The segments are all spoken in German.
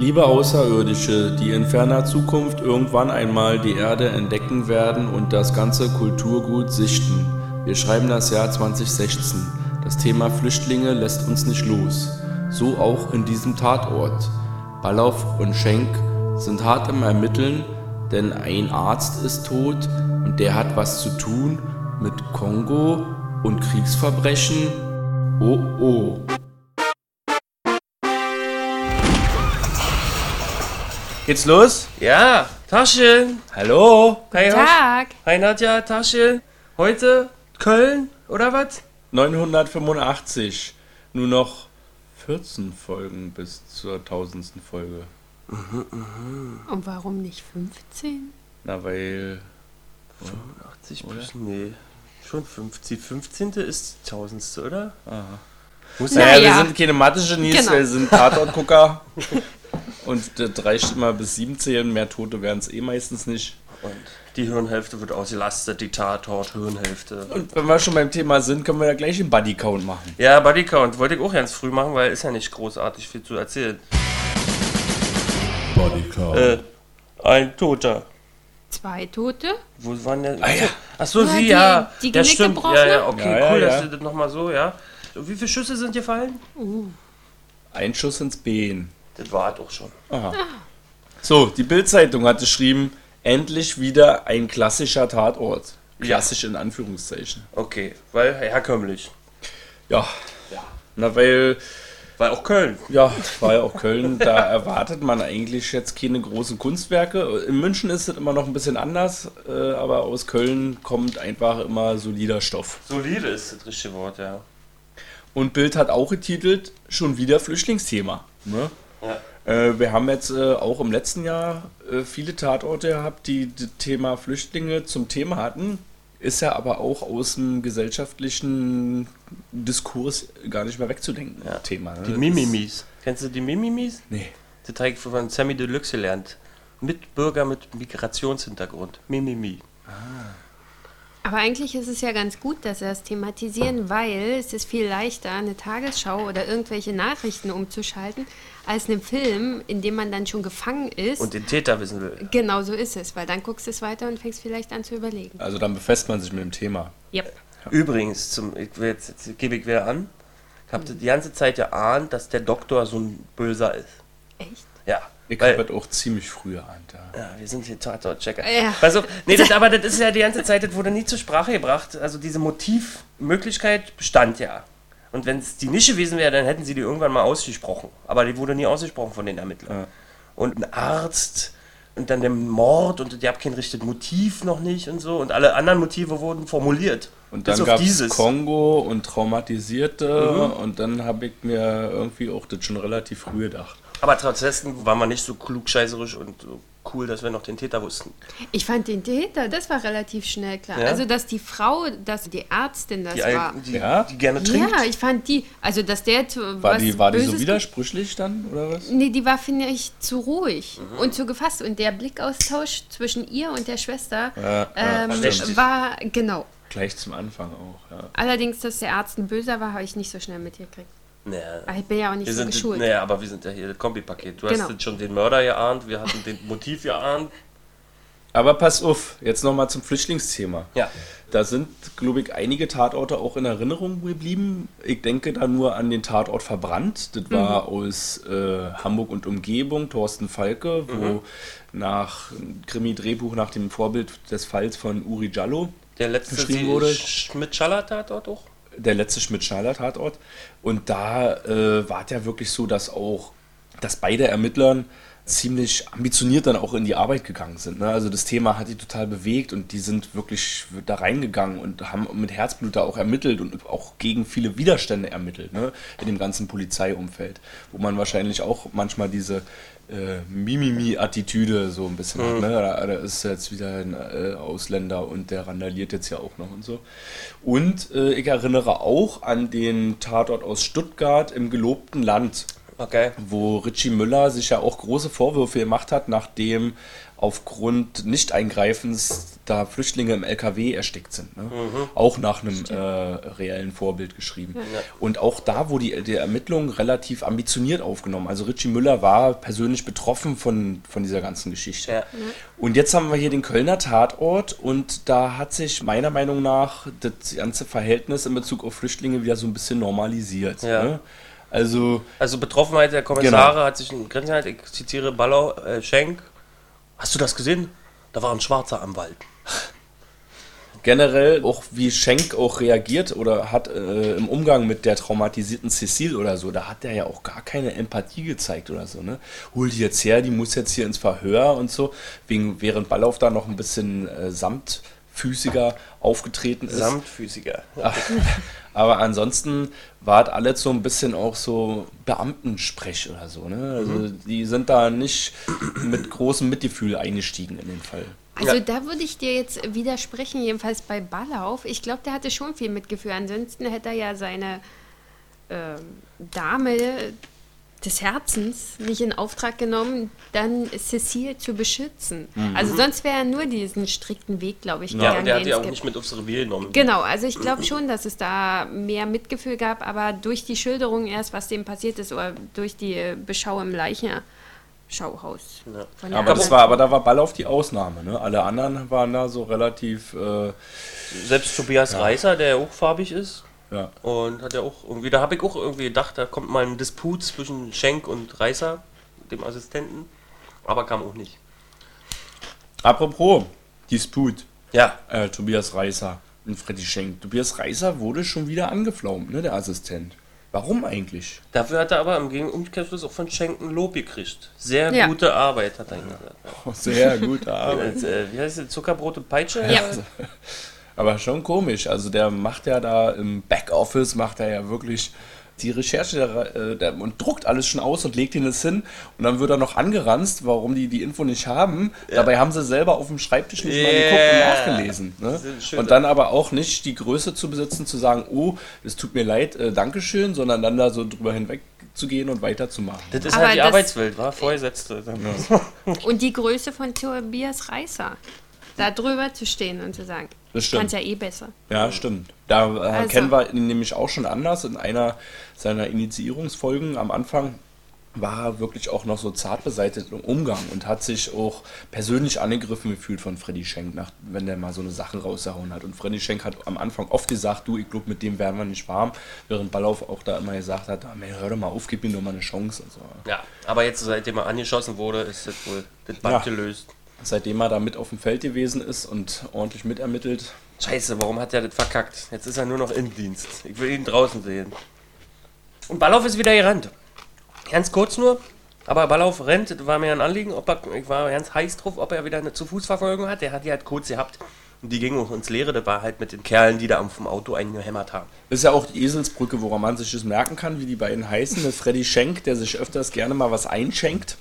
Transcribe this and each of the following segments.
Liebe Außerirdische, die in ferner Zukunft irgendwann einmal die Erde entdecken werden und das ganze Kulturgut sichten. Wir schreiben das Jahr 2016. Das Thema Flüchtlinge lässt uns nicht los. So auch in diesem Tatort. Ballauf und Schenk sind hart im Ermitteln, denn ein Arzt ist tot und der hat was zu tun mit Kongo und Kriegsverbrechen. Oh oh. Geht's los? Ja, Taschen. Hallo? Hi, Tag. Hi Nadja, Taschen. Heute Köln oder was? 985. Nur noch 14 Folgen bis zur 1000. Folge. Und warum nicht 15? Na, weil. 80 plus, nee. Schon 50. 15. ist 1000. oder? Muss Na Naja, wir ja. sind keine Mathe-Genies, Genau. wir sind Tatortgucker. Und das reicht immer bis 7 zählen. Mehr Tote werden es eh meistens nicht. Und die Hirnhälfte wird ausgelastet, die Tatort, Hirnhälfte. Und wenn wir schon beim Thema sind, können wir da gleich den Buddy-Count machen. Ja, Bodycount wollte ich auch ganz früh machen, weil ist ja nicht großartig viel zu erzählen. Bodycount. Äh, ein Toter. Zwei Tote? Wo waren denn? Ah, ja. Ach so, Ja, sie, die- ja. die ja, Genick stimmt. gebrochen, Ja, ja, okay, Ja, ja, cool, ja. dass du das nochmal so, ja. Wie viele Schüsse sind gefallen? Ein Schuss ins Bein. Das war es auch schon. Aha. So, die Bild-Zeitung hat geschrieben, endlich wieder ein klassischer Tatort. Klassisch in Anführungszeichen. Okay, weil herkömmlich. Ja. Na, weil, Weil auch Köln. ja, war ja auch Köln, da erwartet man eigentlich jetzt keine großen Kunstwerke. In München ist es immer noch ein bisschen anders, äh, aber aus Köln kommt einfach immer solider Stoff. Solide ist das richtige Wort, ja. Und Bild hat auch getitelt, schon wieder Flüchtlingsthema. Ne? Ja. Äh, wir haben jetzt äh, auch im letzten Jahr äh, viele Tatorte gehabt, die das Thema Flüchtlinge zum Thema hatten. Ist ja aber auch aus dem gesellschaftlichen Diskurs gar nicht mehr wegzudenken. Ja. Thema. Ne? Die Mimimis. Kennst du die Mimimis? Nee. Das habe ich von Sammy Deluxe gelernt. Mitbürger mit Migrationshintergrund. Mimimi. Aber eigentlich ist es ja ganz gut, dass sie das thematisieren, weil es ist viel leichter, eine Tagesschau oder irgendwelche Nachrichten umzuschalten, als einen Film, in dem man dann schon gefangen ist. Und den Täter wissen will. genau so ist es, weil dann guckst du es weiter und fängst vielleicht an zu überlegen. Also dann befasst man sich mit dem Thema. Yep. Übrigens, zum, ich jetzt, jetzt gebe ich wieder an. Ich habe die ganze Zeit geahnt, dass der Doktor so ein Böser ist. Echt? Ja. Ich Weil- auch ziemlich früh erahnt. Ja. Ja, wir sind hier Tatort-Checker. Ja. Pass auf, nee, das, aber das ist ja die ganze Zeit, das wurde nie zur Sprache gebracht. Also diese Motivmöglichkeit bestand ja. Und wenn es die nicht gewesen wäre, dann hätten sie die irgendwann mal ausgesprochen. Aber die wurde nie ausgesprochen von den Ermittlern. Ja. Und ein Arzt und dann der Mord und ihr habt kein richtiges Motiv noch nicht und so. Und alle anderen Motive wurden formuliert. Und dann gab es. Kongo und Traumatisierte Mhm. und dann habe ich mir irgendwie auch das schon relativ früh gedacht. Aber trotzdem waren wir nicht so klugscheißerisch und so cool, dass wir noch den Täter wussten. Ich fand den Täter, das war relativ schnell klar. Ja? Also, dass die Frau, dass die Ärztin das Die, war. die, Ja? die gerne trinkt. Ja, ich fand die, also dass der zu War was die, war die so widersprüchlich dann, oder was? Nee, die war, finde ich, zu ruhig Mhm. und zu gefasst. Und der Blickaustausch zwischen ihr und der Schwester Ja, ja, ähm, war, genau. Gleich zum Anfang auch, ja. Allerdings, dass der Arzt ein Böser war, habe ich nicht so schnell mitgekriegt. Naja. Aber ich bin ja auch nicht Wir so sind, geschult. naja, aber wir sind ja hier das Kombipaket. Du Genau. hast jetzt schon den Mörder geahnt, wir hatten den Motiv geahnt. Aber pass auf, jetzt nochmal zum Flüchtlingsthema. Ja. Da sind, glaube ich, einige Tatorte auch in Erinnerung geblieben. Ich denke da nur an den Tatort Verbrannt. Das war aus äh, Hamburg und Umgebung, Thorsten Falke, wo nach einem Krimi-Drehbuch nach dem Vorbild des Falls von Uri Giallo Der letzte Geschrieben wurde. Schmidt-Schaller-Tatort auch? Der letzte Schmidt-Schneider-Tatort. Und da äh, war es ja wirklich so, dass auch, dass beide Ermittlern ziemlich ambitioniert dann auch in die Arbeit gegangen sind. Ne? Also das Thema hat die total bewegt und die sind wirklich da reingegangen und haben mit Herzblut da auch ermittelt und auch gegen viele Widerstände ermittelt ne? in dem ganzen Polizeiumfeld, wo man wahrscheinlich auch manchmal diese äh, Mimimi-Attitüde so ein bisschen hat. Ne? Da, da ist jetzt wieder ein äh, Ausländer und der randaliert jetzt ja auch noch und so. Und äh, ich erinnere auch an den Tatort aus Stuttgart im gelobten Land. Okay. wo Richie Müller sich ja auch große Vorwürfe gemacht hat, nachdem aufgrund Nicht-Eingreifens da Flüchtlinge im LKW erstickt sind. Ne? Auch nach einem äh, reellen Vorbild geschrieben. Und auch da wurde die, die Ermittlungen relativ ambitioniert aufgenommen. Also Richie Müller war persönlich betroffen von, von dieser ganzen Geschichte. Ja. Und jetzt haben wir hier den Kölner Tatort und da hat sich meiner Meinung nach das ganze Verhältnis in Bezug auf Flüchtlinge wieder so ein bisschen normalisiert. Ja. Ne? Also Also Betroffenheit der Kommissare Genau. hat sich in Grenzen halt, ich zitiere Ballau, äh, Schenk. Hast du das gesehen? Da war ein Schwarzer am Wald. generell auch wie Schenk auch reagiert oder hat äh, im Umgang mit der traumatisierten Cecile oder so, da hat er ja auch gar keine Empathie gezeigt oder so, ne? Hol die jetzt her, die muss jetzt hier ins Verhör und so, wegen, während Ballauf da noch ein bisschen äh, samtfüßiger aufgetreten ist. Samtphysiker. Aber ansonsten war es alles so ein bisschen auch so Beamtensprech oder so, ne? Also Mhm. die sind da nicht mit großem Mitgefühl eingestiegen in den Fall. Also Ja. da würde ich dir jetzt widersprechen, jedenfalls bei Ballauf. Ich glaube, der hatte schon viel Mitgefühl. Ansonsten hätte er ja seine ähm, Dame des Herzens nicht in Auftrag genommen, dann Cecile zu beschützen. Also sonst wäre er nur diesen strikten Weg, glaube ich, Mhm. Ja, gegangen. und der hat es auch gibt. nicht mit aufs Revier genommen. Genau, also ich glaube schon, dass es da mehr Mitgefühl gab, aber durch die Schilderung erst, was dem passiert ist, oder durch die Beschau im Leichenschauhaus. Ja. Von der Aber, das war, aber da war Ballauf die Ausnahme, ne? Alle anderen waren da so relativ, äh, Selbst Tobias Reißer, der ja auch farbig ist. Ja. Und hat ja auch irgendwie, da habe ich auch irgendwie gedacht, da kommt mal ein Disput zwischen Schenk und Reißer, dem Assistenten. Aber kam auch nicht. Apropos Disput, Ja, äh, Tobias Reißer und Freddy Schenk. Tobias Reißer wurde schon wieder angeflaumt, ne, der Assistent. Warum eigentlich? dafür hat er aber im Gegen- Umkehrschluss auch von Schenk ein Lob gekriegt. Sehr Ja. gute Arbeit, hat er gesagt. Oh, sehr gute Arbeit. Äh, wie heißt es? Zuckerbrot und Peitsche? Ja. Aber schon komisch. Also der macht ja da im Backoffice, macht er ja wirklich die Recherche der, äh, der, und druckt alles schon aus und legt ihnen das hin. Und dann wird er noch angeranzt, warum die die Info nicht haben. Dabei haben sie selber auf dem Schreibtisch nicht mal geguckt und Yeah. nachgelesen. Ne? Und dann aber auch nicht die Größe zu besitzen, zu sagen, oh, es tut mir leid, äh, Dankeschön, sondern dann da so drüber hinweg zu gehen und weiterzumachen. Das ist Aber halt die Arbeitswelt, war Vorgesetzte. Und die Größe von Tobias Reißer. Da drüber zu stehen und zu sagen, Das ich stimmt. kann es ja eh besser. Ja, stimmt. Da äh, Also. kennen wir ihn nämlich auch schon anders. In einer seiner Initiierungsfolgen am Anfang war er wirklich auch noch so zart beseitigt im Umgang und hat sich auch persönlich angegriffen gefühlt von Freddy Schenk, nach, wenn der mal so eine Sache rausgehauen hat. Und Freddy Schenk hat am Anfang oft gesagt, du, ich glaube, mit dem werden wir nicht warm, während Ballauf auch da immer gesagt hat, ah, man, hör doch mal auf, gib ihm doch mal eine Chance. Und so. Ja, aber jetzt, seitdem er angeschossen wurde, ist das wohl das Band Ja. gelöst. Seitdem er da mit auf dem Feld gewesen ist und ordentlich mitermittelt, Scheiße, warum hat er das verkackt? Jetzt ist er nur noch im Dienst. Ich will ihn draußen sehen. Und Ballauf ist wieder gerannt. Ganz kurz nur, aber Ballauf rennt, das war mir ein Anliegen, ob er, ich war ganz heiß drauf, ob er wieder eine Zu-Fuß-Verfolgung hat. Der hat die halt kurz gehabt. Und die ging auch ins Leere, das war halt mit den Kerlen, die da vom Auto eingehämmert haben. Ist ja auch die Eselsbrücke, woran man sich das merken kann, wie die beiden heißen. Ist Freddy Schenk, der sich öfters gerne mal was einschenkt.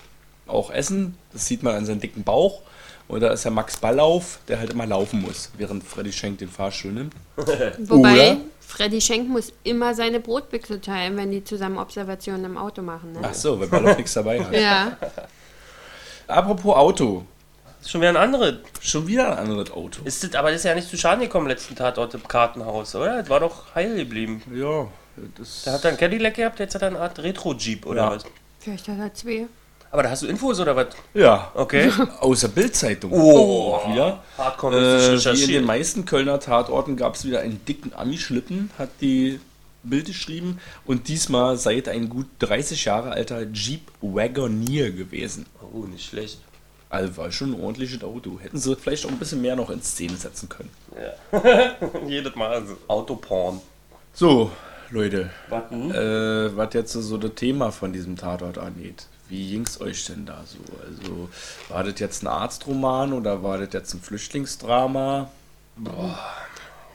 Auch Essen. Das sieht man an seinem dicken Bauch. Und da ist ja Max Ballauf, der halt immer laufen muss, während Freddy Schenk den Fahrstuhl nimmt. Wobei, Oder? Freddy Schenk muss immer seine Brotbüchse teilen, wenn die zusammen Observationen im Auto machen. Ne? Ach so, weil Ballauf nichts dabei hat. Ja, Apropos Auto. Ist schon wieder ein anderes. Schon wieder ein anderes Auto. Ist das, aber das ist ja nicht zu Schaden gekommen, letzten Tatort im Kartenhaus, oder? Das war doch heil geblieben. Ja, das Da hat er einen Cadillac gehabt, jetzt hat er eine Art Retro-Jeep, oder Ja. was? vielleicht hat er zwei. Aber da hast du Infos, oder was? ja, Okay. aus der Bildzeitung. Oh. wieder. Hardcore Äh, wie in den meisten Kölner Tatorten gab es wieder einen dicken Ami-Schlitten, hat die Bild geschrieben. Und diesmal seid ein gut 30 Jahre alter Jeep Wagoneer gewesen. Oh, nicht schlecht. Also war schon ein ordentliches Auto. Hätten sie vielleicht auch ein bisschen mehr noch in Szene setzen können. Jedes Mal also Autoporn. So, Leute, Was? äh, was jetzt so das Thema von diesem Tatort angeht. Wie ging's euch denn da so? Also, war das jetzt ein Arztroman oder war das jetzt ein Flüchtlingsdrama?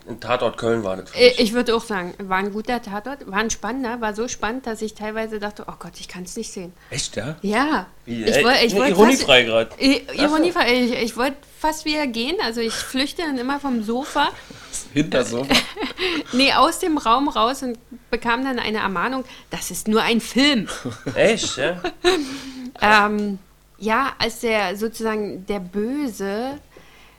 Ein Tatort Köln war das. Äh, mich. Ich würde auch sagen, war ein guter Tatort, war ein spannender, war so spannend, dass ich teilweise dachte, oh Gott, ich kann es nicht sehen. Echt, ja? Ja, Wie, ich ey, wollte ich nee, wollt ironiefrei gerade. Ironiefrei, ich, ich wollte fast wieder gehen, also ich flüchte dann immer vom Sofa, Hinter so. nee, aus dem Raum raus und bekam dann eine Ermahnung, das ist nur ein Film. Echt, ja? Ähm, ja, als der sozusagen der böse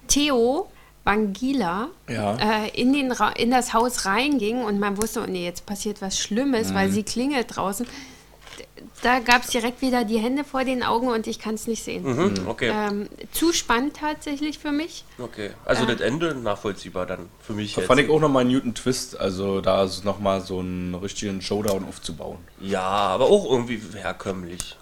Theo Bangila Ja. äh, in, den Ra in das Haus reinging und man wusste, oh nee, jetzt passiert was Schlimmes, weil sie klingelt draußen. Da gab es direkt wieder die Hände vor den Augen und ich kann es nicht sehen. Mhm, okay. Ähm, zu spannend tatsächlich für mich. Okay. Also das Ende nachvollziehbar dann für mich. Da jetzt. fand ich auch nochmal einen Newton Twist, also da nochmal so einen richtigen Showdown aufzubauen. Ja, aber auch irgendwie herkömmlich.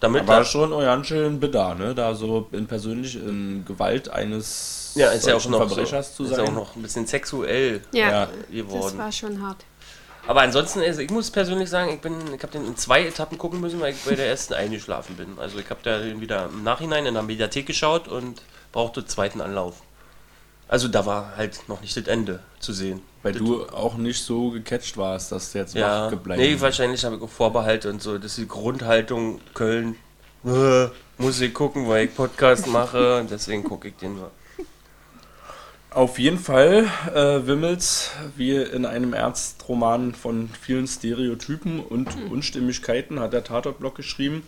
Damit Aber da, schon oh, ganz schön Bedarf, ne? Da so in persönlich in Gewalt eines ja, ist ja auch noch Verbrechers so, zu ist sein. auch noch ein bisschen sexuell Ja, Ja, das geworden. war schon hart. Aber ansonsten, also ich muss persönlich sagen, ich bin, ich habe den in zwei Etappen gucken müssen, weil ich bei der ersten eingeschlafen bin. Also ich habe da den wieder im Nachhinein in der Mediathek geschaut und brauchte zweiten Anlauf. Also da war halt noch nicht das Ende zu sehen. Weil du auch nicht so gecatcht warst, dass du jetzt Ja, wach geblieben nee, wahrscheinlich habe ich auch Vorbehalte und so. Das ist die Grundhaltung Köln. Äh, muss ich gucken, weil ich Podcast mache und deswegen gucke ich den nur. Auf jeden Fall äh, wimmelt's wie in einem Ärztroman von vielen Stereotypen und Unstimmigkeiten, hat der Tatortblock geschrieben.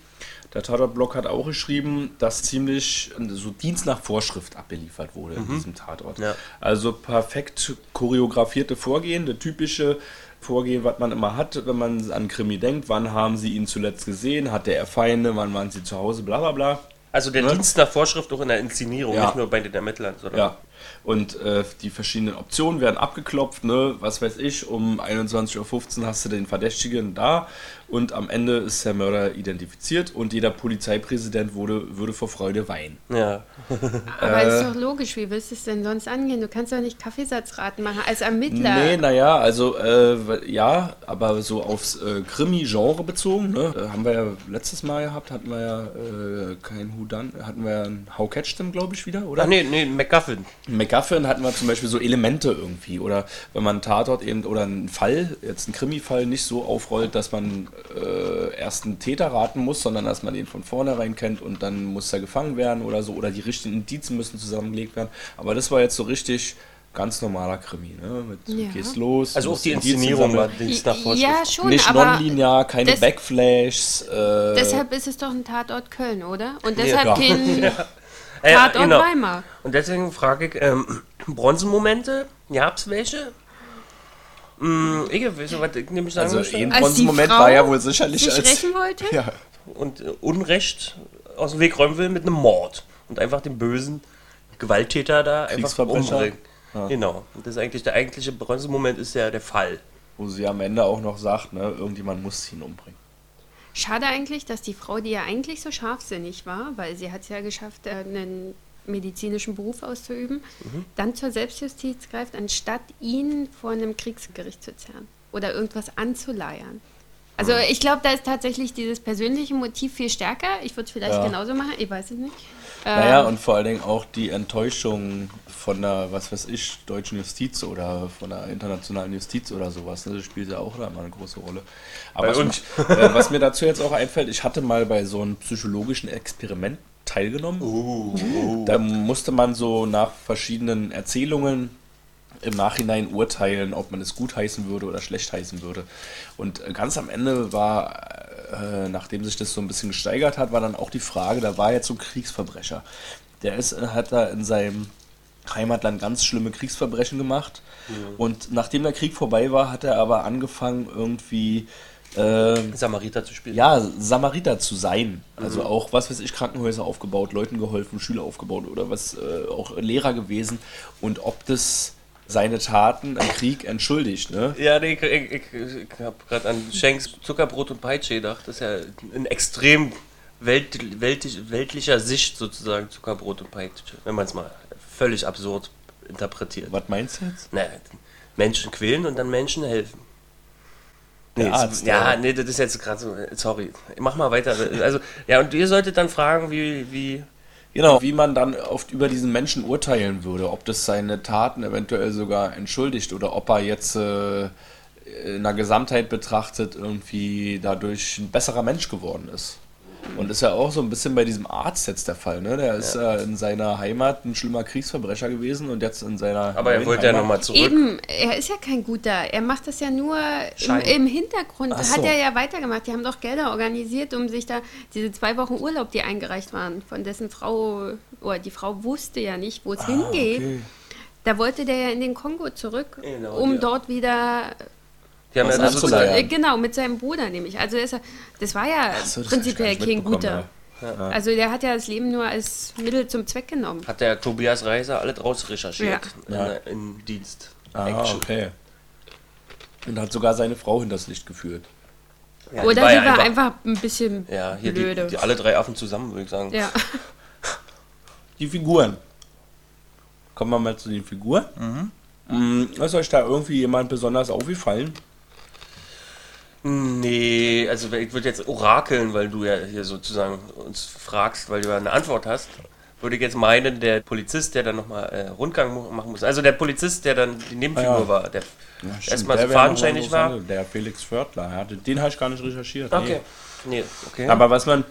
Der Tatortblock hat auch geschrieben, dass ziemlich so Dienst nach Vorschrift abgeliefert wurde in diesem Tatort. Ja. Also perfekt choreografierte Vorgehen, der typische Vorgehen, was man immer hat, wenn man an Krimi denkt. Wann haben sie ihn zuletzt gesehen? Hatte er Feinde? Wann waren sie zu Hause? Bla bla bla. Also der Ne? Dienst nach Vorschrift auch in der Inszenierung, Ja. nicht nur bei den Ermittlern, sondern Ja. Und äh, die verschiedenen Optionen werden abgeklopft, ne? Was weiß ich, um 21.15 Uhr hast du den Verdächtigen da und am Ende ist der Mörder identifiziert und jeder Polizeipräsident wurde, würde vor Freude weinen. ja. Aber Äh. ist doch logisch, wie willst du es denn sonst angehen? Du kannst doch nicht Kaffeesatzraten machen als Ermittler. Nee, naja, also äh, ja, aber so aufs äh, Krimi-Genre bezogen, ne? Äh, haben wir ja letztes Mal gehabt, hatten wir ja äh, kein Who Done, hatten wir ja ein How Catch Them, glaube ich, wieder, oder? Ach nee, nee, McGuffin. MacGuffin hatten wir zum Beispiel so Elemente irgendwie. Oder wenn man einen Tatort eben oder einen Fall, jetzt einen Krimi-Fall, nicht so aufrollt, dass man äh, erst einen Täter raten muss, sondern dass man den von vornherein kennt und dann muss er gefangen werden oder so. Oder die richtigen Indizien müssen zusammengelegt werden. Aber das war jetzt so richtig ganz normaler Krimi. Ne? Mit Ja. gehst los. Also auch die Inszenierung war nach Vorschrift. ja, schon, Nicht nonlinear, keine des- Backflashs. Äh, deshalb ist es doch ein Tatort Köln, oder? Und Ja. deshalb Ja. kein Äh, Tatort genau. Weimar. Und deswegen frage ich, ähm, Bronzenmomente, gab's welche? Hm, ich weiß nicht, was ich nämlich sagen also möchte. ein Als die Bronzenmoment Frau war ja wohl sicherlich sich als. rächen wollte? Ja. und äh, Unrecht aus dem Weg räumen will mit einem Mord. Und einfach den bösen Gewalttäter da einfach Kriegsverbrecher. umbringen. Ja. Genau. Und das ist eigentlich der eigentliche Bronzemoment ist ja der Fall. Wo sie am Ende auch noch sagt, ne, irgendjemand muss ihn umbringen. Schade eigentlich, dass die Frau, die ja eigentlich so scharfsinnig war, weil sie hat es ja geschafft, äh, einen medizinischen Beruf auszuüben, Mhm. dann zur Selbstjustiz greift, anstatt ihn vor einem Kriegsgericht zu zerren oder irgendwas anzuleiern. Also ich glaube, da ist tatsächlich dieses persönliche Motiv viel stärker. Ich würde es vielleicht Ja. genauso machen, ich weiß es nicht. Naja, Ähm, und vor allen Dingen auch die Enttäuschung von der, was weiß ich, deutschen Justiz oder von der internationalen Justiz oder sowas. Ne? Das spielt ja auch da immer eine große Rolle. Aber Bei was, uns. mich, äh, was mir dazu jetzt auch einfällt, ich hatte mal bei so einem psychologischen Experiment teilgenommen. Da musste man so nach verschiedenen Erzählungen im Nachhinein urteilen, ob man es gut heißen würde oder schlecht heißen würde. Und äh, ganz am Ende war, äh, nachdem sich das so ein bisschen gesteigert hat, war dann auch die Frage, da war jetzt so ein Kriegsverbrecher. Der ist, äh, hat da in seinem Heimatland ganz schlimme Kriegsverbrechen gemacht. Und nachdem der Krieg vorbei war, hat er aber angefangen, irgendwie äh, Samariter zu spielen. ja, Samariter zu sein. Also auch, was weiß ich, Krankenhäuser aufgebaut, Leuten geholfen, Schüler aufgebaut oder was, äh, auch Lehrer gewesen. Und ob das seine Taten im Krieg entschuldigt, ne? Ja, nee, ich, ich, ich, ich habe gerade an Schenks Zuckerbrot und Peitsche gedacht. Das ist ja in extrem welt, weltlich, weltlicher Sicht sozusagen Zuckerbrot und Peitsche, wenn man es mal völlig absurd interpretiert. Was meinst du jetzt? Naja, Menschen quälen und dann Menschen helfen. Nee, Arzt, ja, oder? nee, das ist jetzt gerade so, sorry. Mach mal weiter. Also, ja, und ihr solltet dann fragen, wie, wie Genau, wie man dann oft über diesen Menschen urteilen würde, ob das seine Taten eventuell sogar entschuldigt oder ob er jetzt äh, in der Gesamtheit betrachtet irgendwie dadurch ein besserer Mensch geworden ist. Und ist ja auch so ein bisschen bei diesem Arzt jetzt der Fall, ne? Der ist ja, in seiner Heimat ein schlimmer Kriegsverbrecher gewesen und jetzt in seiner. Aber er wollte ja nochmal zurück. Eben, er ist ja kein guter. Er macht das ja nur im, im Hintergrund. So. Hat er ja weitergemacht. Die haben doch Gelder organisiert, um sich da diese zwei Wochen Urlaub, die eingereicht waren, von dessen Frau, oder die Frau wusste ja nicht, wo es hingeht. Ah, okay. Da wollte der ja in den Kongo zurück, Genau, um ja. dort wieder Die haben ja also ja? Äh, Genau, mit seinem Bruder nämlich. Also ist das war ja so, das prinzipiell kein guter. mitbekommen, Also der hat ja das Leben nur als Mittel zum Zweck genommen. hat der Tobias Reiser alles raus recherchiert Ja. in, in Dienst. Ah, Action. okay. Und hat sogar seine Frau hinters Licht geführt. Ja, Oder die war war, ja einfach, ein bisschen Ja, hier die, blöde. die alle drei Affen zusammen, würde ich sagen. ja. Die Figuren. Kommen wir mal zu den Figuren. Mhm. Ist euch da irgendwie jemand besonders aufgefallen? Nee, also ich würde jetzt orakeln, weil du ja hier sozusagen uns fragst, weil du ja eine Antwort hast. Würde ich jetzt meinen, der Polizist, der dann nochmal äh, Rundgang machen muss. Also der Polizist, der dann die Nebenfigur Ah, ja. war, der erstmal so fadenscheinig war. Der Felix Förtler, ja, den habe ich gar nicht recherchiert. Okay. Nee, okay. Aber was man,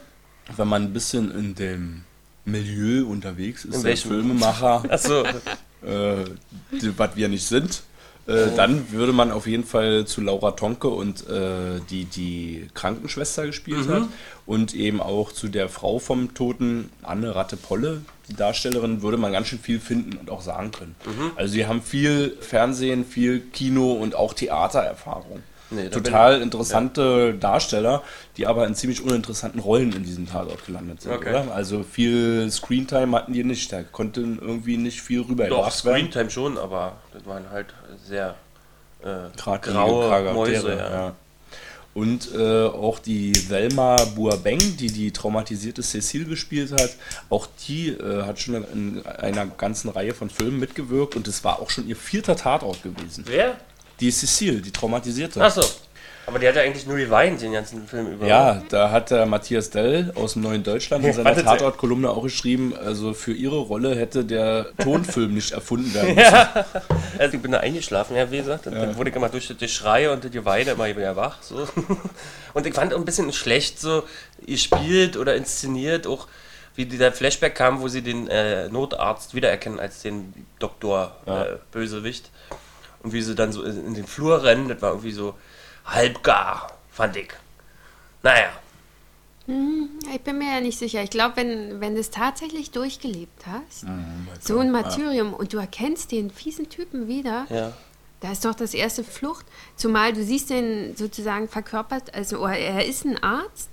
wenn man ein bisschen in dem Milieu unterwegs ist, In welchem? Filmemacher, Achso, äh, die, was wir nicht sind, äh, dann würde man auf jeden Fall zu Laura Tonke und äh, die die Krankenschwester gespielt hat und eben auch zu der Frau vom Toten, Anne Ratte-Polle, die Darstellerin, würde man ganz schön viel finden und auch sagen können. Also sie haben viel Fernsehen, viel Kino und auch Theatererfahrung. Nee, Total interessante Darsteller, die aber in ziemlich uninteressanten Rollen in diesem Tatort gelandet sind. Okay. Oder? Also viel Screentime hatten die nicht, da konnten irgendwie nicht viel doch, rübergebracht werden. Screentime schon, aber das waren halt sehr äh, Kragige graue Charaktere, Mäuse. Ja. ja. Und äh, auch die Selma Buabeng, die die traumatisierte Cecile gespielt hat, auch die äh, hat schon in einer ganzen Reihe von Filmen mitgewirkt und es war auch schon ihr vierter Tatort gewesen. Wer? Die Cecile, die traumatisierte. Achso. Aber die hat ja eigentlich nur geweint den ganzen Film über. Ja, da hat der Matthias Dell aus dem Neuen Deutschland in seiner Tatort-Kolumne auch geschrieben, also für ihre Rolle hätte der Tonfilm nicht erfunden werden müssen. Also ich bin da eingeschlafen, ja, wie gesagt. Dann dann wurde ich immer durch das Geschrei und das Geweine immer wieder wach. So. Und ich fand auch ein bisschen schlecht so gespielt oder inszeniert, auch wie dieser Flashback kam, wo sie den äh, Notarzt wiedererkennen als den Doktor Ja. äh, Bösewicht. Und wie sie dann so in den Flur rennen, das war irgendwie so halbgar, fand ich. Naja, Ich bin mir ja nicht sicher. Ich glaube, wenn, wenn du es tatsächlich durchgelebt hast, Mhm, so ein Martyrium, und du erkennst den fiesen Typen wieder, ja. da ist doch das erste Flucht. Zumal du siehst den sozusagen verkörpert, also er ist ein Arzt.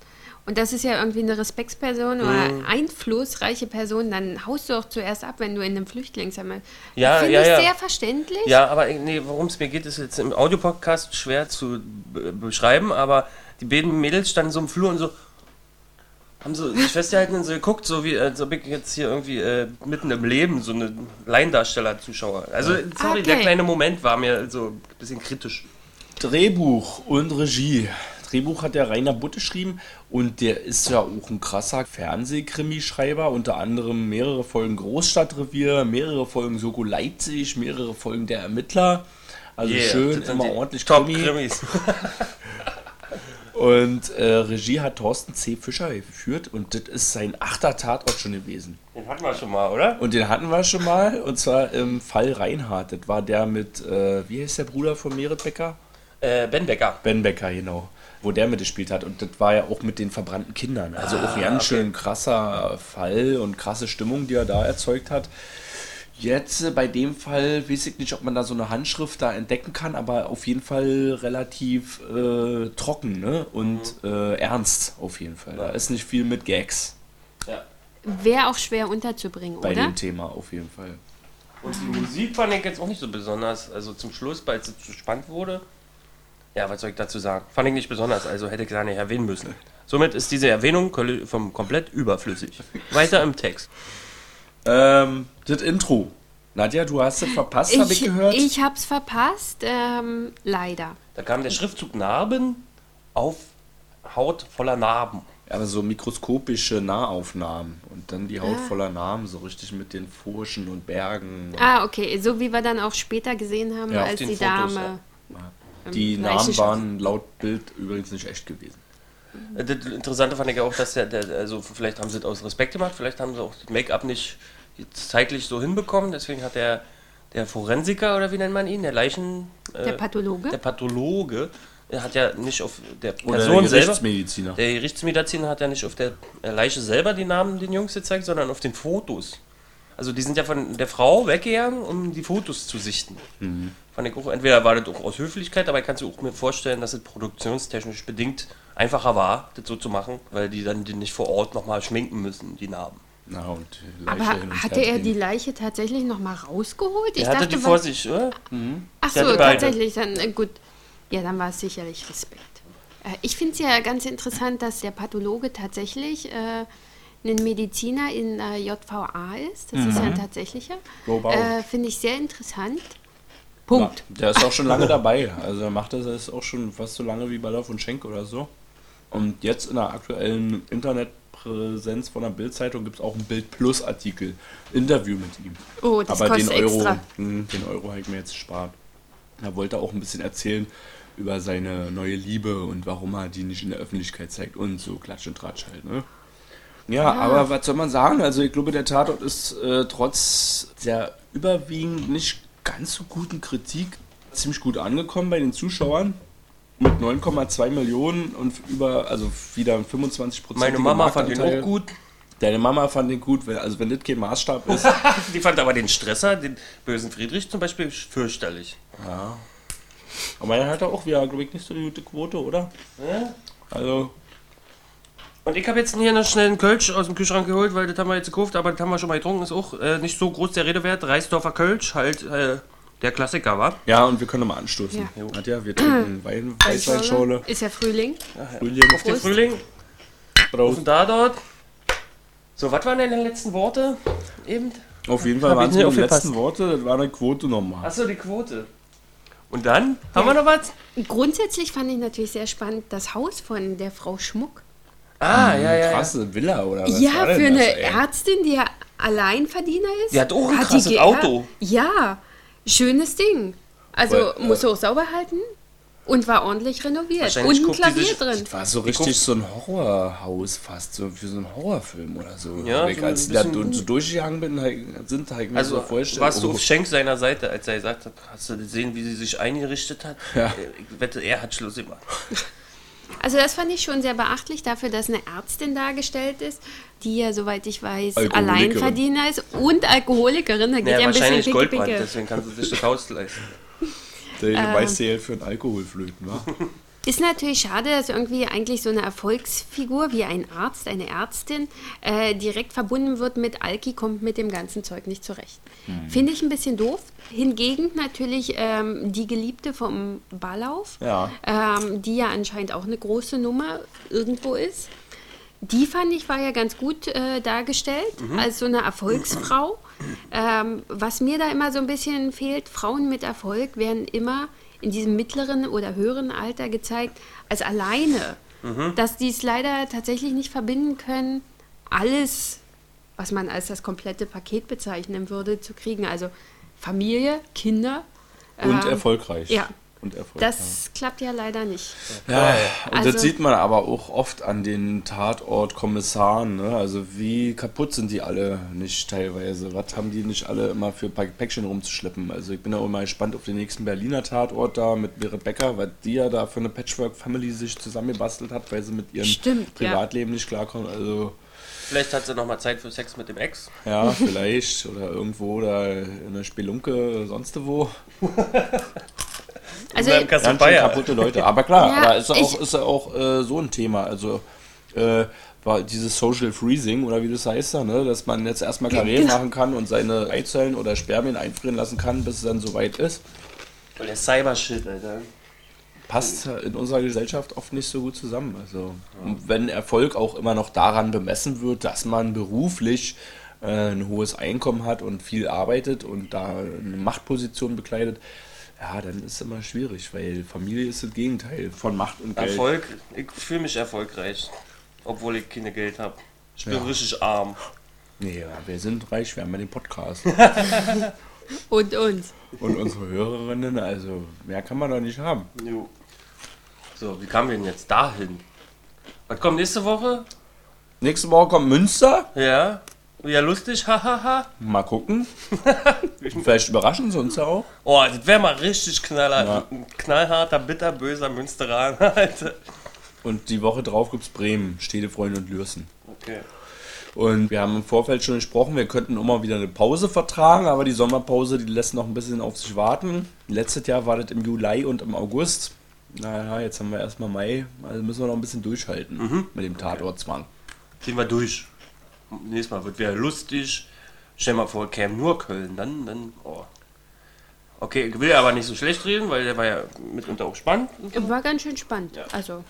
Und das ist ja irgendwie eine Respektsperson oder Mhm. einflussreiche Person, dann haust du auch zuerst ab, wenn du in einem Flüchtlingsheim Ja, Finde ja, ich ja. sehr verständlich. Ja, aber ich- nee, worum es mir geht, ist jetzt im Audiopodcast schwer zu be beschreiben, aber die beiden Mädels standen so im Flur und so haben so sich festgehalten und so geguckt, so wie als ob ich jetzt hier irgendwie äh, mitten im Leben so eine Laiendarsteller-Zuschauer. Also, sorry, der Okay. kleine Moment war mir so ein bisschen kritisch. Drehbuch und Regie. Drehbuch hat der Rainer Butt geschrieben und der ist ja auch ein krasser Fernsehkrimischreiber, unter anderem mehrere Folgen Großstadtrevier, mehrere Folgen Soko Leipzig, mehrere Folgen Der Ermittler. Also Yeah, schön, immer ordentlich Krimi. Top-Krimis. Und äh, Regie hat Thorsten C. Fischer geführt und das ist sein achter Tatort schon gewesen. Den hatten wir schon mal, oder? Und den hatten wir schon mal und zwar im Fall Reinhardt. Das war der mit, äh, wie heißt der Bruder von Merit Becker? Äh, ben Becker. Ben Becker, genau. Wo der mitgespielt hat. Und das war ja auch mit den verbrannten Kindern. Also auch ganz Ah, okay. schön krasser Fall und krasse Stimmung, die er da erzeugt hat. Jetzt äh, bei dem Fall weiß ich nicht, ob man da so eine Handschrift da entdecken kann, aber auf jeden Fall relativ äh, trocken ne? und Mhm. äh, ernst auf jeden Fall. Da ist nicht viel mit Gags Ja. Wäre auch schwer unterzubringen, bei oder? dem Thema auf jeden Fall. Und die Musik fand ich jetzt auch nicht so besonders. Also zum Schluss, weil es zu spannend wurde. Ja, was soll ich dazu sagen? Fand ich nicht besonders, also hätte ich gar nicht erwähnen müssen. Somit ist diese Erwähnung vom komplett überflüssig. Weiter im Text. Ähm, das Intro. Nadja, du hast es verpasst, habe ich gehört. ich hab's verpasst, ähm, leider. Da kam der Schriftzug Narben auf Haut voller Narben. aber so mikroskopische Nahaufnahmen und dann die Haut Ah. voller Namen, so richtig mit den Furchen und Bergen. Ah, okay. So wie wir dann auch später gesehen haben, Ja, als die Fotos, Dame. Die Namen waren laut Bild übrigens nicht echt gewesen. Äh, Das Interessante fand ich auch, dass der, der also vielleicht haben sie es aus Respekt gemacht, vielleicht haben sie auch das Make-up nicht jetzt zeitlich so hinbekommen, deswegen hat der, der Forensiker oder wie nennt man ihn, der Leichen... äh, Der Pathologe? Der Pathologe hat ja nicht auf der Oder Person der selber... Gerichtsmediziner. Der Gerichtsmediziner hat ja nicht auf der Leiche selber die Namen den Jungs gezeigt, sondern auf den Fotos. Also die sind ja von der Frau weggegangen, um die Fotos zu sichten. Fand ich auch, entweder war das auch aus Höflichkeit, aber ich kann mir auch mir vorstellen, dass es produktionstechnisch bedingt einfacher war, das so zu machen, weil die dann die nicht vor Ort nochmal schminken müssen, die Namen. Na, und Leiche Aber hatte er die. Leiche tatsächlich nochmal rausgeholt? Ich Er hatte die was- vor sich, oder? Ach Der so, tatsächlich. Dann, äh, gut. Ja, dann war es sicherlich Respekt. Äh, ich finde es ja ganz interessant, dass der Pathologe tatsächlich äh, ein Mediziner in äh, JVA ist. Das ist ja ein tatsächlicher. Oh, wow. Äh, finde ich sehr interessant. Punkt. Ja, der ist auch schon lange dabei. Also er macht das ist auch schon fast so lange wie Ballauf und Schenk oder so. Und jetzt in der aktuellen Internetpräsenz von der Bildzeitung gibt es auch einen Bild Plus Artikel, Interview mit ihm. Oh, das Aber den kostet Euro, extra. mh, den Euro habe ich mir jetzt gespart. Er wollte auch ein bisschen erzählen über seine neue Liebe und warum er die nicht in der Öffentlichkeit zeigt und so Klatsch und Tratsch halt, ne? Ja, aber was soll man sagen? Also ich glaube, der Tatort ist äh, trotz der überwiegend nicht ganz so guten Kritik ziemlich gut angekommen bei den Zuschauern. Mit 9,2 Millionen und über, also wieder 25 Prozent. Meine Mama fand ihn auch gut. Deine Mama fand ihn gut, weil- also wenn das kein Maßstab ist. Die fand aber den Stresser, den bösen Friedrich zum Beispiel, fürchterlich. Aber meine hat er auch wieder, glaube ich, nicht so eine gute Quote, oder? Ja? Also, Und ich habe jetzt hier noch schnell einen Kölsch aus dem Kühlschrank geholt, weil das haben wir jetzt gekauft, aber das haben wir schon mal getrunken, ist auch äh, nicht so groß der Rede wert. Reisdorfer Kölsch, halt äh, der Klassiker, war. ja, und wir können mal anstoßen. Ja. Nadja, wir trinken Wein, Weißweinschorle, Ist ja Frühling. Frühling, Auf den Prost. Frühling, Prost. und da dort. So, was waren deine letzten Worte eben? Auf jeden Fall waren es die letzten Worte, das war eine Quote nochmal. Achso, die Quote. Und dann? Haben wir noch was? Grundsätzlich fand ich natürlich sehr spannend das Haus von der Frau Schmuck. Ah, ja, ja. ja. Krasse Villa oder was? ja, war denn für eine das, ey? Ärztin, die ja Alleinverdiener ist. Die hat auch ein die krasses Auto. Ja, schönes Ding. Also Weil, äh, muss auch sauber halten und war ordentlich renoviert. Und ein Klavier sich- drin. Das war so richtig so ein Horrorhaus fast, so für so einen Horrorfilm oder so. Ja, so als die da so durchgegangen bin, sind, halt mir Also so vorgestellt. warst du oh, auf Schenk seiner Seite, als er gesagt hat, hast du gesehen, wie sie sich eingerichtet hat? Ja. Äh, Ich wette, er hat Schluss gemacht. Also das fand ich schon sehr beachtlich dafür, dass eine Ärztin dargestellt ist, die ja, soweit ich weiß. Alleinverdiener ist und Alkoholikerin. Da geht Ja, ja, ein bisschen wahrscheinlich picke, Goldbrand, picke. deswegen kannst du sich das Haus leisten. der ähm, Geld für einen Alkoholflöten, wa? Ist natürlich schade, dass irgendwie eigentlich so eine Erfolgsfigur wie ein Arzt, eine Ärztin, äh, direkt verbunden wird mit Alki, kommt mit dem ganzen Zeug nicht zurecht. Hm. Finde ich ein bisschen doof. Hingegen natürlich ähm, die Geliebte vom Ballauf, Ja. ähm, die ja anscheinend auch eine große Nummer irgendwo ist. Die fand ich war ja ganz gut äh, dargestellt als so eine Erfolgsfrau. Ähm, was mir da immer so ein bisschen fehlt, Frauen mit Erfolg werden immer in diesem mittleren oder höheren Alter gezeigt als alleine. Dass die es leider tatsächlich nicht verbinden können, alles, was man als das komplette Paket bezeichnen würde, zu kriegen. Also Familie, Kinder. Und ähm, erfolgreich. ja. Und erfolgreich. Das klappt ja leider nicht. Ja, und Also- das sieht man aber auch oft an den Tatortkommissaren. Ne? Also wie kaputt sind die alle nicht teilweise? Was haben die nicht alle immer für Pa- Päckchen rumzuschleppen? Also ich bin auch immer gespannt auf den nächsten Berliner Tatort da mit Becker, was die ja da für eine Patchwork-Family sich zusammengebastelt hat, weil sie mit ihrem Stimmt, ja. Privatleben nicht klarkommt. Also Vielleicht hat sie noch mal Zeit für Sex mit dem Ex. ja, vielleicht. Oder irgendwo da in der Spelunke, sonst wo. Also, Ganz schön Bayer. kaputte Leute. Aber klar, Ja, aber ist ja auch, ist ja auch äh, so ein Thema. Also äh, war dieses Social Freezing oder wie das heißt da, ne? dass man jetzt erstmal Karriere Genau. machen kann und seine Eizellen oder Spermien einfrieren lassen kann, bis es dann soweit ist. Und der Cyber-Shit, Alter. Passt in unserer Gesellschaft oft nicht so gut zusammen. Also und wenn Erfolg auch immer noch daran bemessen wird, dass man beruflich äh, ein hohes Einkommen hat und viel arbeitet und da eine Machtposition bekleidet, ja, dann ist es immer schwierig, weil Familie ist das Gegenteil von Macht und Geld. Erfolg, ich fühle mich erfolgreich. obwohl ich keine Geld habe. Ich bin Ja. richtig arm. Nee, ja, wir sind reich, wir haben ja den Podcast. Und uns. Und unsere Hörerinnen, also mehr kann man doch nicht haben. Jo. So, wie kamen wir denn jetzt dahin? Was kommt nächste Woche? Nächste Woche kommt Münster. Ja, ja lustig, hahaha. Mal gucken. Vielleicht überraschen sie uns ja auch. Oh, das wäre mal richtig knaller, Ja. ein knallharter, bitterböser Münsteraner, Alter. Und die Woche drauf gibt's Bremen, Stedefreunde und Lürsen. Okay. Und wir haben im Vorfeld schon gesprochen, wir könnten immer wieder eine Pause vertragen, aber die Sommerpause, die lässt noch ein bisschen auf sich warten. Letztes Jahr war das im Juli und im August. Naja, jetzt haben wir erstmal Mai, also müssen wir noch ein bisschen durchhalten mit dem Tatortzwang. Ziehen wir durch. Nächstes Mal wird wieder lustig. Stell mal vor, käme nur Köln, dann, dann, oh. Okay, ich will aber nicht so schlecht reden, weil der war ja mitunter auch spannend. War ganz schön spannend. Ja. Also,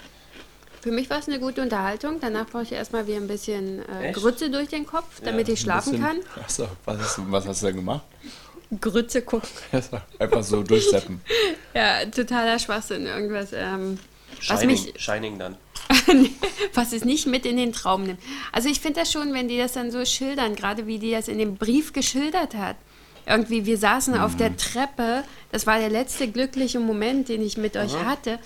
für mich war es eine gute Unterhaltung. Danach brauche ich erstmal wieder ein bisschen äh, Echt? Grütze durch den Kopf, damit ich schlafen Bisschen- kann. Achso, was hast, du, was hast du denn gemacht? Grütze gucken. Einfach so durchseppen. Ja, totaler Schwachsinn. Irgendwas, ähm, was Shining, mich, Shining dann. was es nicht mit in den Traum nimmt. Also ich finde das schon, wenn die das dann so schildern, gerade wie die das in dem Brief geschildert hat. Irgendwie, wir saßen auf der Treppe, das war der letzte glückliche Moment, den ich mit euch hatte.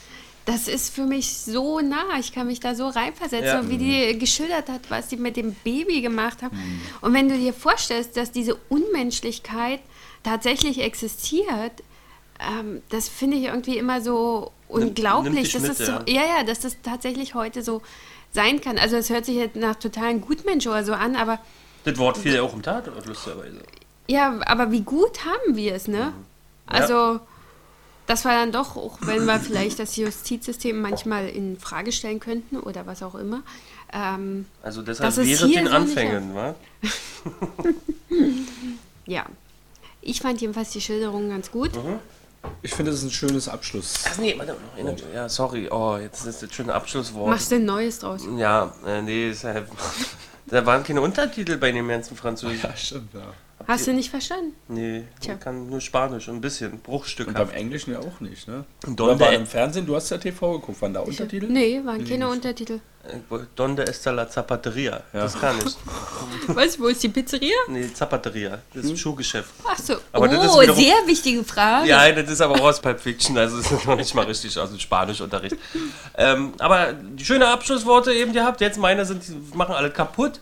Das ist für mich so nah, ich kann mich da so reinversetzen, Ja. wie die geschildert hat, was die mit dem Baby gemacht haben. Und wenn du dir vorstellst, dass diese Unmenschlichkeit tatsächlich existiert, ähm, das finde ich irgendwie immer so unglaublich. dass mit, das so, ja. ja, ja, dass das tatsächlich heute so sein kann. Also es hört sich jetzt nach totalen Gutmensch oder so an, aber Das Wort fiel ja auch im Tatort, lustigerweise. ja, aber wie gut haben wir es, ne? Also das war dann doch, auch wenn wir vielleicht das Justizsystem manchmal in Frage stellen könnten oder was auch immer. Ähm, Also deshalb wäre hier den so Anfängen, wa? ja. Ich fand jedenfalls die Schilderung ganz gut. Ich finde, das ist ein schönes Abschluss. Ach nee, warte noch. eine- Ja, sorry. Oh, jetzt ist das schöne Abschlusswort. Machst du ein Neues draus? Ja, äh, nee, ist ja, da waren keine Untertitel bei dem ganzen Französisch. Ja, stimmt, ja. Hast du nicht verstanden? Nee, Tja. ich kann nur Spanisch, ein bisschen, Und Bruchstück. beim Englischen ja auch nicht, ne? Oder war im Fernsehen, du hast ja TV geguckt, waren da Untertitel? Nee, waren keine Untertitel. Donde está la zapateria? Das kann ich. Was, wo ist die Pizzeria? Nee, Zapateria. Das ist Schuhgeschäft. Ach so. Aber das ist oh, wiederum- sehr wichtige Frage. Ja, das ist aber auch aus Pulp Fiction, also das ist noch nicht mal richtig aus dem Spanischunterricht. Ähm, aber die schöne Abschlussworte eben gehabt. Jetzt meine sind, die machen alle kaputt.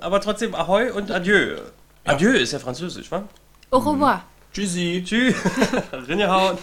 Aber trotzdem Ahoi und Adieu. Adieu ist ja französisch, wa? Au revoir. Tschüssi. Tschüss. Rinnehauen.